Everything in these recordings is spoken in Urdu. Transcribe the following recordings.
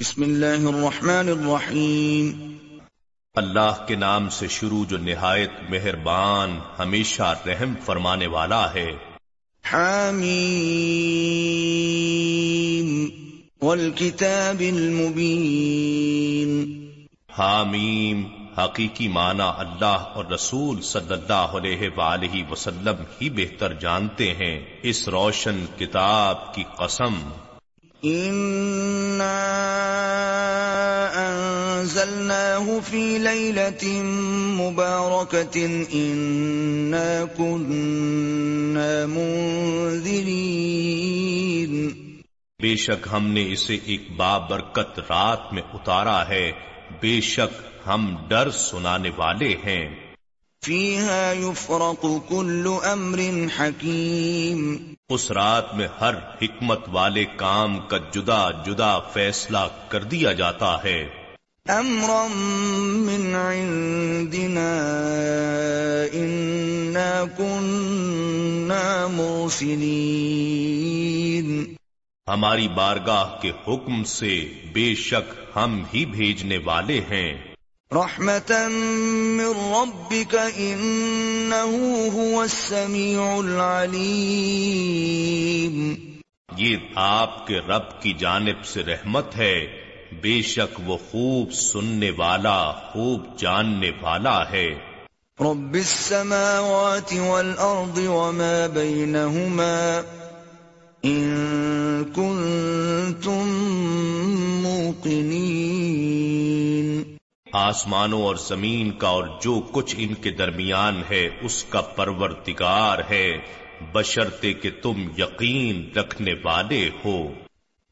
بسم اللہ الرحمن الرحیم۔ اللہ کے نام سے شروع جو نہایت مہربان ہمیشہ رحم فرمانے والا ہے۔ حامیم۔ والکتاب المبین۔ حامیم حقیقی معنی اللہ اور رسول صلی اللہ علیہ وآلہ وسلم ہی بہتر جانتے ہیں۔ اس روشن کتاب کی قسم۔ انزلناه في ليلة مباركة إنا كنا منذرين بے شک ہم نے اسے ایک بابرکت رات میں اتارا ہے۔ بے شک ہم ڈر سنانے والے ہیں۔ فيها يفرق كل امر حكيم۔ اس رات میں ہر حکمت والے کام کا جدا جدا فیصلہ کر دیا جاتا ہے۔ امرا من عندنا انا كنا مرسلين۔ ہماری بارگاہ کے حکم سے بے شک ہم ہی بھیجنے والے ہیں۔ رحمتا من ربك انه هو السميع العليم. یہ آپ کے رب کی جانب سے رحمت ہے بے شک وہ خوب سننے والا خوب جاننے والا ہے۔ رب السماوات والارض وما بينهما ان كنتم موقنين. آسمانوں اور زمین کا اور جو کچھ ان کے درمیان ہے اس کا پرورتگار ہے۔ بشرتے کہ تم یقین رکھنے والے ہو۔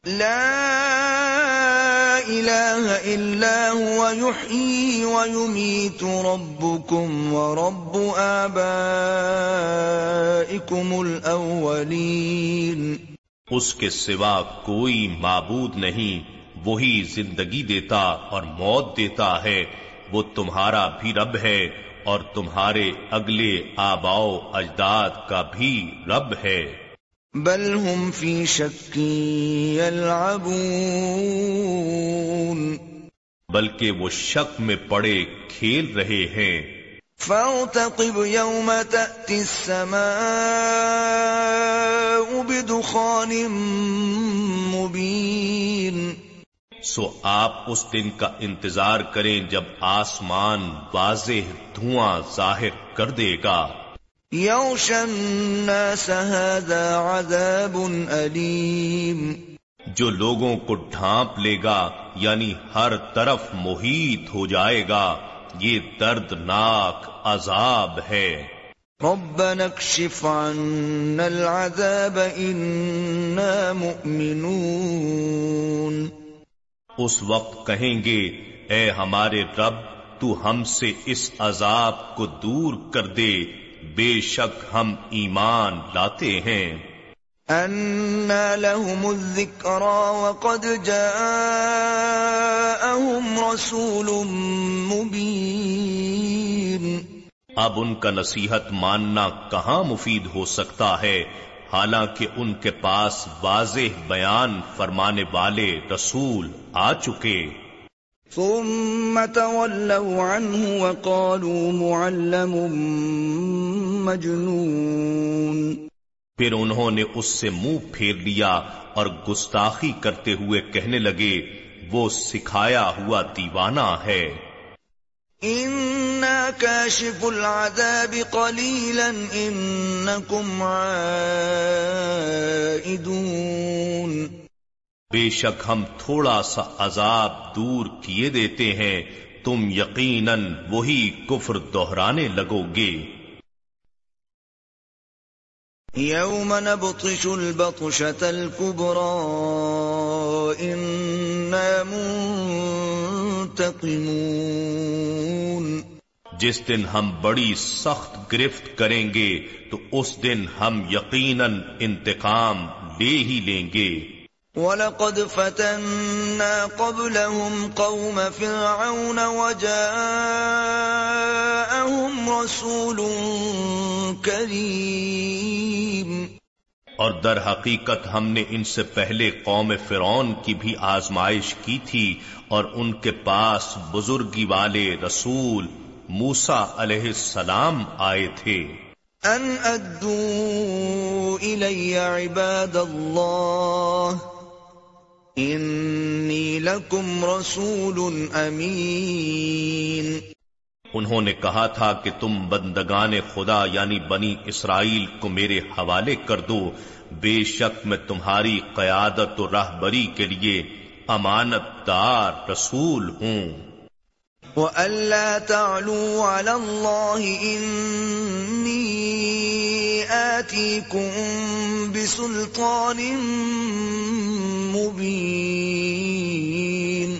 لا الہ الا هو يحيي ويميت ربكم ورب آبائكم الاولین اس کے سوا کوئی معبود نہیں۔ وہی زندگی دیتا اور موت دیتا ہے۔ وہ تمہارا بھی رب ہے اور تمہارے اگلے آباؤ اجداد کا بھی رب ہے۔ بل هم في شك يلعبون بلکہ وہ شک میں پڑے کھیل رہے ہیں۔ فارتقب يوم تأتي السماء بدخان مبين سو آپ اس دن کا انتظار کریں جب آسمان واضح دھواں ظاہر کر دے گا۔ الناس هذا عذاب أليم جو لوگوں کو ڈھانپ لے گا یعنی ہر طرف محیط ہو جائے گا یہ دردناک عذاب ہے۔ ربنا اكشف عنا العذاب إنا مؤمنون۔ اس وقت کہیں گے اے ہمارے رب تو ہم سے اس عذاب کو دور کر دے بے شک ہم ایمان لاتے ہیں. أنا لهم الذكرى وقد جاءهم رسول مبين اب ان کا نصیحت ماننا کہاں مفید ہو سکتا ہے؟ حالانکہ ان کے پاس واضح بیان فرمانے والے رسول آ چکے۔ ثم تولوا عنه وقالوا معلم مجنون۔ پھر انہوں نے اس سے منہ پھیر لیا اور گستاخی کرتے ہوئے کہنے لگے وہ سکھایا ہوا دیوانہ ہے۔ إنا كاشف العذاب قليلا إنكم عائدون بے شک ہم تھوڑا سا عذاب دور کیے دیتے ہیں تم یقیناً وہی کفر دہرانے لگو گے۔ يوم نبطش البطشة الكبرى إنا منتقمون جس دن ہم بڑی سخت گرفت کریں گے تو اس دن ہم یقیناً انتقام لے ہی لیں گے۔ وَلَقَدْ فَتَنَّا قَبْلَهُمْ قَوْمَ فِرْعَوْنَ وَجَاءَهُمْ رَسُولٌ كَرِيمٌ۔ اور در حقیقت ہم نے ان سے پہلے قوم فرعون کی بھی آزمائش کی تھی اور ان کے پاس بزرگی والے رسول موسا علیہ السلام آئے تھے۔ ان ادو الی عباد اللہ انی لکم رسول امین انہوں نے کہا تھا کہ تم بندگان خدا یعنی بنی اسرائیل کو میرے حوالے کر دو۔ بے شک میں تمہاری قیادت و راہبری کے لیے امانت دار رسول ہوں۔ وَأَلَّا تَعْلُوا عَلَى اللَّهِ إِنِّي آتِيكُمْ بِسُلْطَانٍ مُبِينٍ۔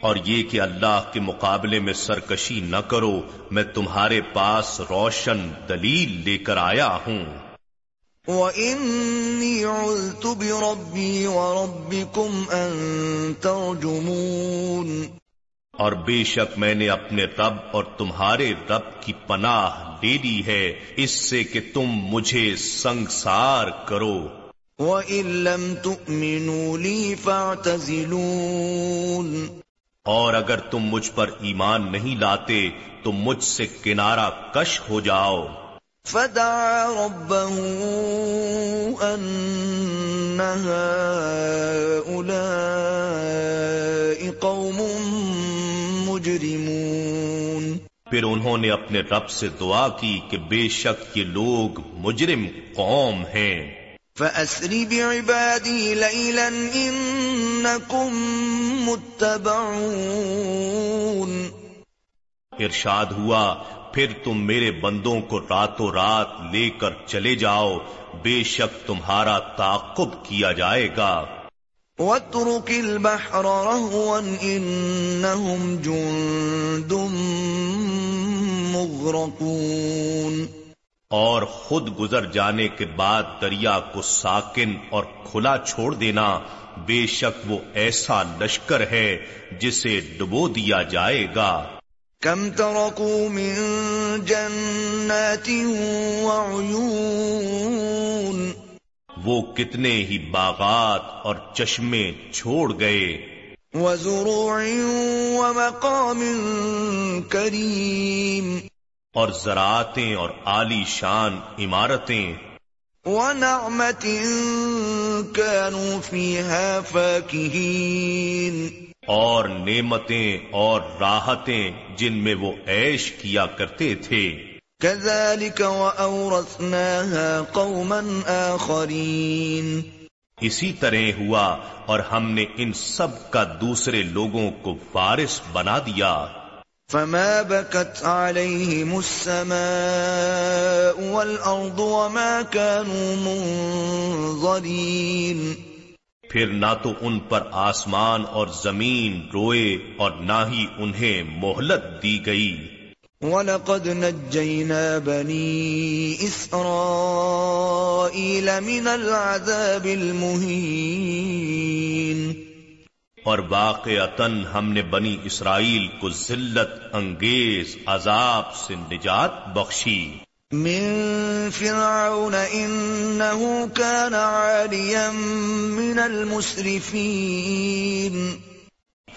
اور یہ کہ اللہ کے مقابلے میں سرکشی نہ کرو میں تمہارے پاس روشن دلیل لے کر آیا ہوں۔ وَإِنِّي عُذْتُ بِرَبِّي وَرَبِّكُمْ أَن تَرْجُمُونَ اور بے شک میں نے اپنے رب اور تمہارے رب کی پناہ لے لی ہے اس سے کہ تم مجھے سنگسار کرو۔ وَإِن لَّمْ تُؤْمِنُوا لِي فَاعْتَزِلُونَ اور اگر تم مجھ پر ایمان نہیں لاتے تو مجھ سے کنارہ کش ہو جاؤ۔ فدعا ربه ان هؤلاء قوم مجرمون۔ پھر انہوں نے اپنے رب سے دعا کی کہ بے شک یہ لوگ مجرم قوم ہیں۔ فَأَسْرِ بِعِبَادِي لَيْلًا إِنَّكُمْ مُتَّبَعُونَ۔ ارشاد ہوا پھر تم میرے بندوں کو راتوں رات لے کر چلے جاؤ۔ بے شک تمہارا تعقب کیا جائے گا۔ وَاتْرُكِ الْبَحْرَ رَهْوًا إِنَّهُمْ جُندٌ مُغْرَقُونَ۔ اور خود گزر جانے کے بعد دریا کو ساکن اور کھلا چھوڑ دینا۔ بے شک وہ ایسا لشکر ہے جسے ڈبو دیا جائے گا۔ کم ترکو من جنات وعیون وہ کتنے ہی باغات اور چشمے چھوڑ گئے۔ وزروع ومقام کریم۔ اور زراعتیں اور عالی شان عمارتیں۔ ونعمت كانوا فيها فاكهين۔ اور نعمتیں اور راحتیں جن میں وہ عیش کیا کرتے تھے۔ كذلك وأورثناها قوما آخرين اسی طرح ہوا اور ہم نے ان سب کا دوسرے لوگوں کو وارث بنا دیا۔ فما بكت عليهم السماء والأرض وما كانوا منظرين پھر نہ تو ان پر آسمان اور زمین روئے اور نہ ہی انہیں مہلت دی گئی۔ وَلَقَدْ نَجَّيْنَا بَنِي إِسْرَائِيلَ مِنَ الْعَذَابِ الْمُهِينَ۔ اور واقع ہم نے بنی اسرائیل کو ذلت انگیز عذاب سے نجات بخشی۔ من فرعون انه كان عاليا من المسرفين.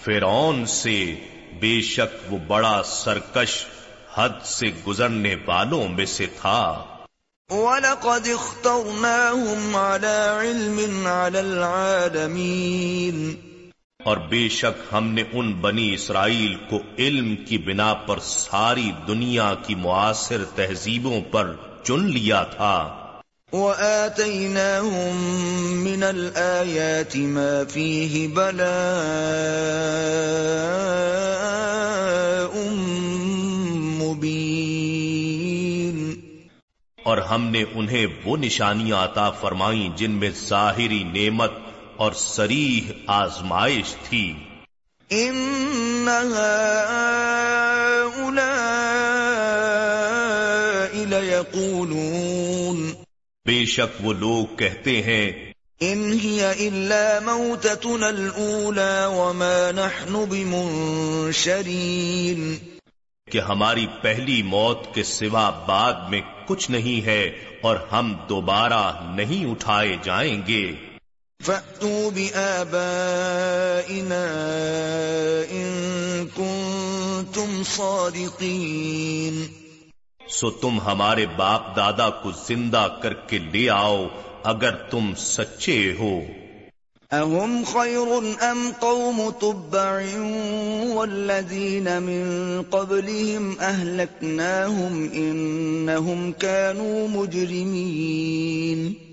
فرعون سے بے شک وہ بڑا سرکش حد سے گزرنے والوں میں سے تھا۔ وَلَقَدْ اخْتَرْنَاهُمْ عَلَى عِلْمٍ عَلَى الْعَالَمِينَ. اور بے شک ہم نے ان بنی اسرائیل کو علم کی بنا پر ساری دنیا کی معاصر تہذیبوں پر چن لیا تھا۔ وَآتَيْنَاهُمْ مِنَ الْآيَاتِ مَا فِيهِ بَلَاءٌ مُبِينٌ۔ اور ہم نے انہیں وہ نشانیاں عطا فرمائیں جن میں ظاہری نعمت اور سریح آزمائش تھی۔ ليقولون بے شک وہ لوگ کہتے ہیں ان هي الا موتتنا الاولى وما نحن بمنشرين کہ ہماری پہلی موت کے سوا بعد میں کچھ نہیں ہے اور ہم دوبارہ نہیں اٹھائے جائیں گے۔ فَأْتُوا بِآبَائِنَا إِن كُنتُمْ صَادِقِينَ. سو تم ہمارے باپ دادا کو زندہ کر کے لے آؤ اگر تم سچے ہو۔ اهم خير ام قوم تبع والذين من قبلهم اهلكناهم انهم كانوا مجرمين.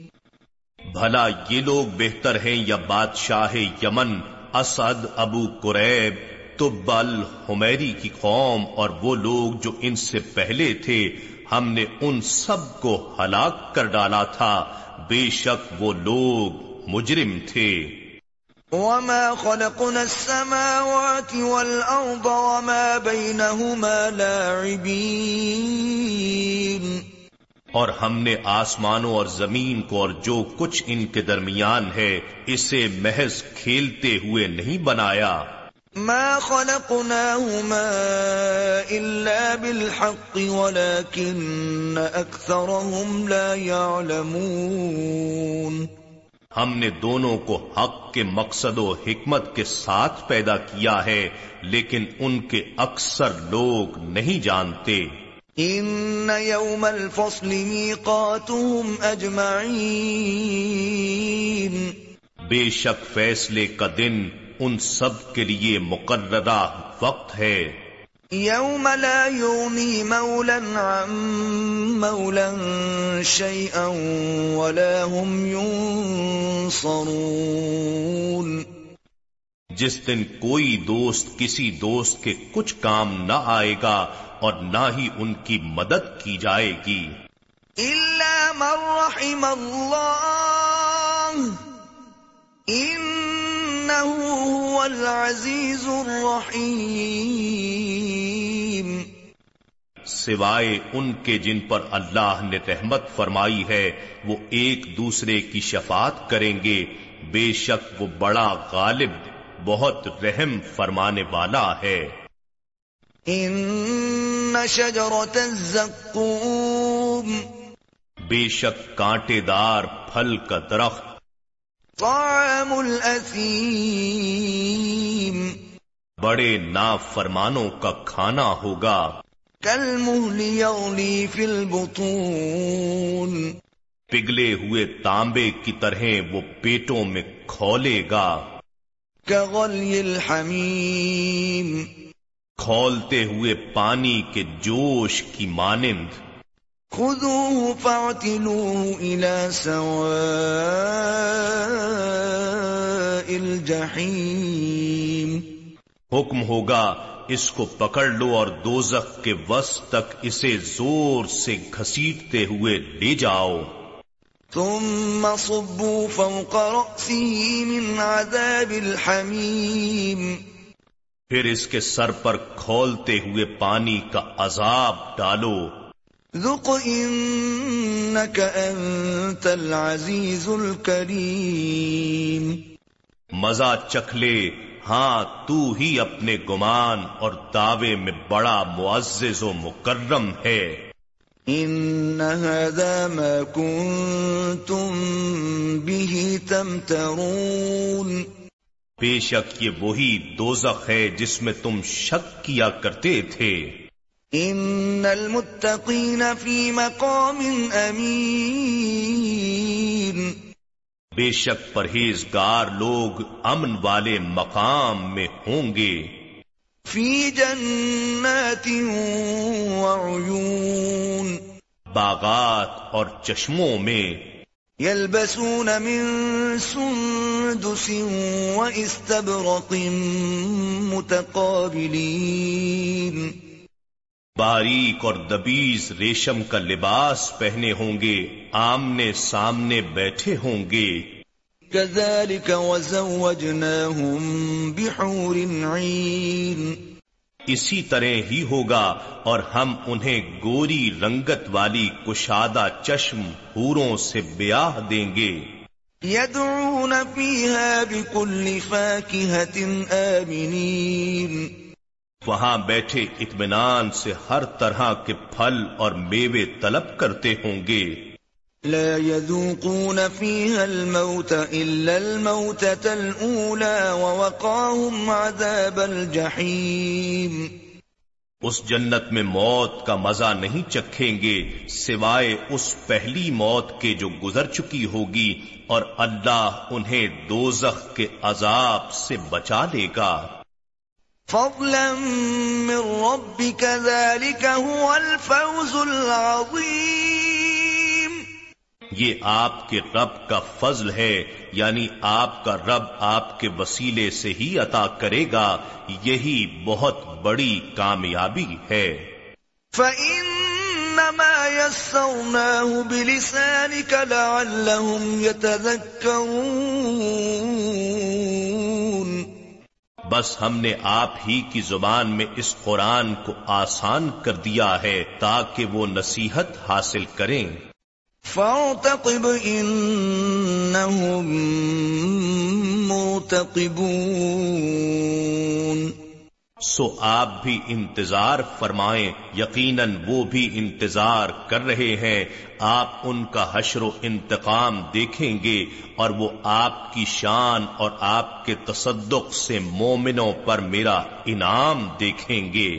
بھلا یہ لوگ بہتر ہیں یا بادشاہ یمن، اسد، ابو قریب تبل حمیری کی قوم اور وہ لوگ جو ان سے پہلے تھے، ہم نے ان سب کو ہلاک کر ڈالا تھا۔ بے شک وہ لوگ مجرم تھے۔ وما خلقنا السماوات والأرض وما بينهما لاعبين۔ اور ہم نے آسمانوں اور زمین کو اور جو کچھ ان کے درمیان ہے اسے محض کھیلتے ہوئے نہیں بنایا۔ ما خلقناهما إلا بالحق ولكن أكثرهم لا يعلمون۔ ہم نے دونوں کو حق کے مقصد و حکمت کے ساتھ پیدا کیا ہے لیکن ان کے اکثر لوگ نہیں جانتے۔ ان يوم الفصل ميقاتهم اجمعين بے شک فیصلے کا دن ان سب کے لیے مقررہ وقت ہے۔ يوم لا يغني مولا عن مولا شيئا ولا هم ينصرون جس دن کوئی دوست کسی دوست کے کچھ کام نہ آئے گا اور نہ ہی ان کی مدد کی جائے گی۔ إلا من رحم الله إنه هو العزيز الرحيم۔ سوائے ان کے جن پر اللہ نے رحمت فرمائی ہے وہ ایک دوسرے کی شفاعت کریں گے۔ بے شک وہ بڑا غالب بہت رحم فرمانے والا ہے۔ إن شجرة الزقوم بے شک کانٹے دار پھل کا درخت۔ طعام الأثيم بڑے نافرمانوں کا کھانا ہوگا۔ كالمهل يغلي في البطون پگھلے ہوئے تانبے کی طرح وہ پیٹوں میں کھولے گا۔ كغلي الحميم کھولتے ہوئے پانی کے جوش کی مانند۔ خذوه فاعتلوه إلى سواء الجحيم۔ حکم ہوگا اس کو پکڑ لو اور دوزخ کے وسط تک اسے زور سے گھسیٹتے ہوئے لے جاؤ۔ ثم صبوا فوق رأسه من عذاب الحميم۔ پھر اس کے سر پر کھولتے ہوئے پانی کا عذاب ڈالو۔ ذق إنك أنت العزيز الكريم۔ مزہ چکھ لے۔ ہاں تو ہی اپنے گمان اور دعوے میں بڑا معزز و مکرم ہے۔ إن هذا ما كنتم به تمترون۔ بے شک یہ وہی دوزخ ہے جس میں تم شک کیا کرتے تھے۔ إن المتقين في مقام أمين بے شک پرہیزگار لوگ امن والے مقام میں ہوں گے۔ في جنات وعيون باغات اور چشموں میں يلبسون من سندس واستبرق متقابلين. باریک اور دبیز ریشم کا لباس پہنے ہوں گے آمنے سامنے بیٹھے ہوں گے۔ كذلك وزوجناهم بحور عين. اسی طرح ہی ہوگا اور ہم انہیں گوری رنگت والی کشادہ چشم حوروں سے بیاہ دیں گے۔ يدعون فيها بكل فاكهة آمنين وہاں بیٹھے اطمینان سے ہر طرح کے پھل اور میوے طلب کرتے ہوں گے۔ لا يذوقون فيها الموت إلا الموتة الأولى ووقاهم عذاب الجحيم. اس جنت میں موت کا مزہ نہیں چکھیں گے سوائے اس پہلی موت کے جو گزر چکی ہوگی اور اللہ انہیں دوزخ کے عذاب سے بچا لے گا۔ فضلا من ربك ذلك هو الفوز العظيم۔ یہ آپ کے رب کا فضل ہے یعنی آپ کا رب آپ کے وسیلے سے ہی عطا کرے گا یہی بہت بڑی کامیابی ہے۔ فَإِنَّمَا يَسَّرْنَاهُ بِلِسَانِكَ لَعَلَّهُمْ يَتَذَكَّرُونَ۔ بس ہم نے آپ ہی کی زبان میں اس قرآن کو آسان کر دیا ہے تاکہ وہ نصیحت حاصل کریں۔ فارتقب انہم مرتقبون۔ سو آپ بھی انتظار فرمائیں یقیناً وہ بھی انتظار کر رہے ہیں۔ آپ ان کا حشر و انتقام دیکھیں گے اور وہ آپ کی شان اور آپ کے تصدق سے مومنوں پر میرا انعام دیکھیں گے۔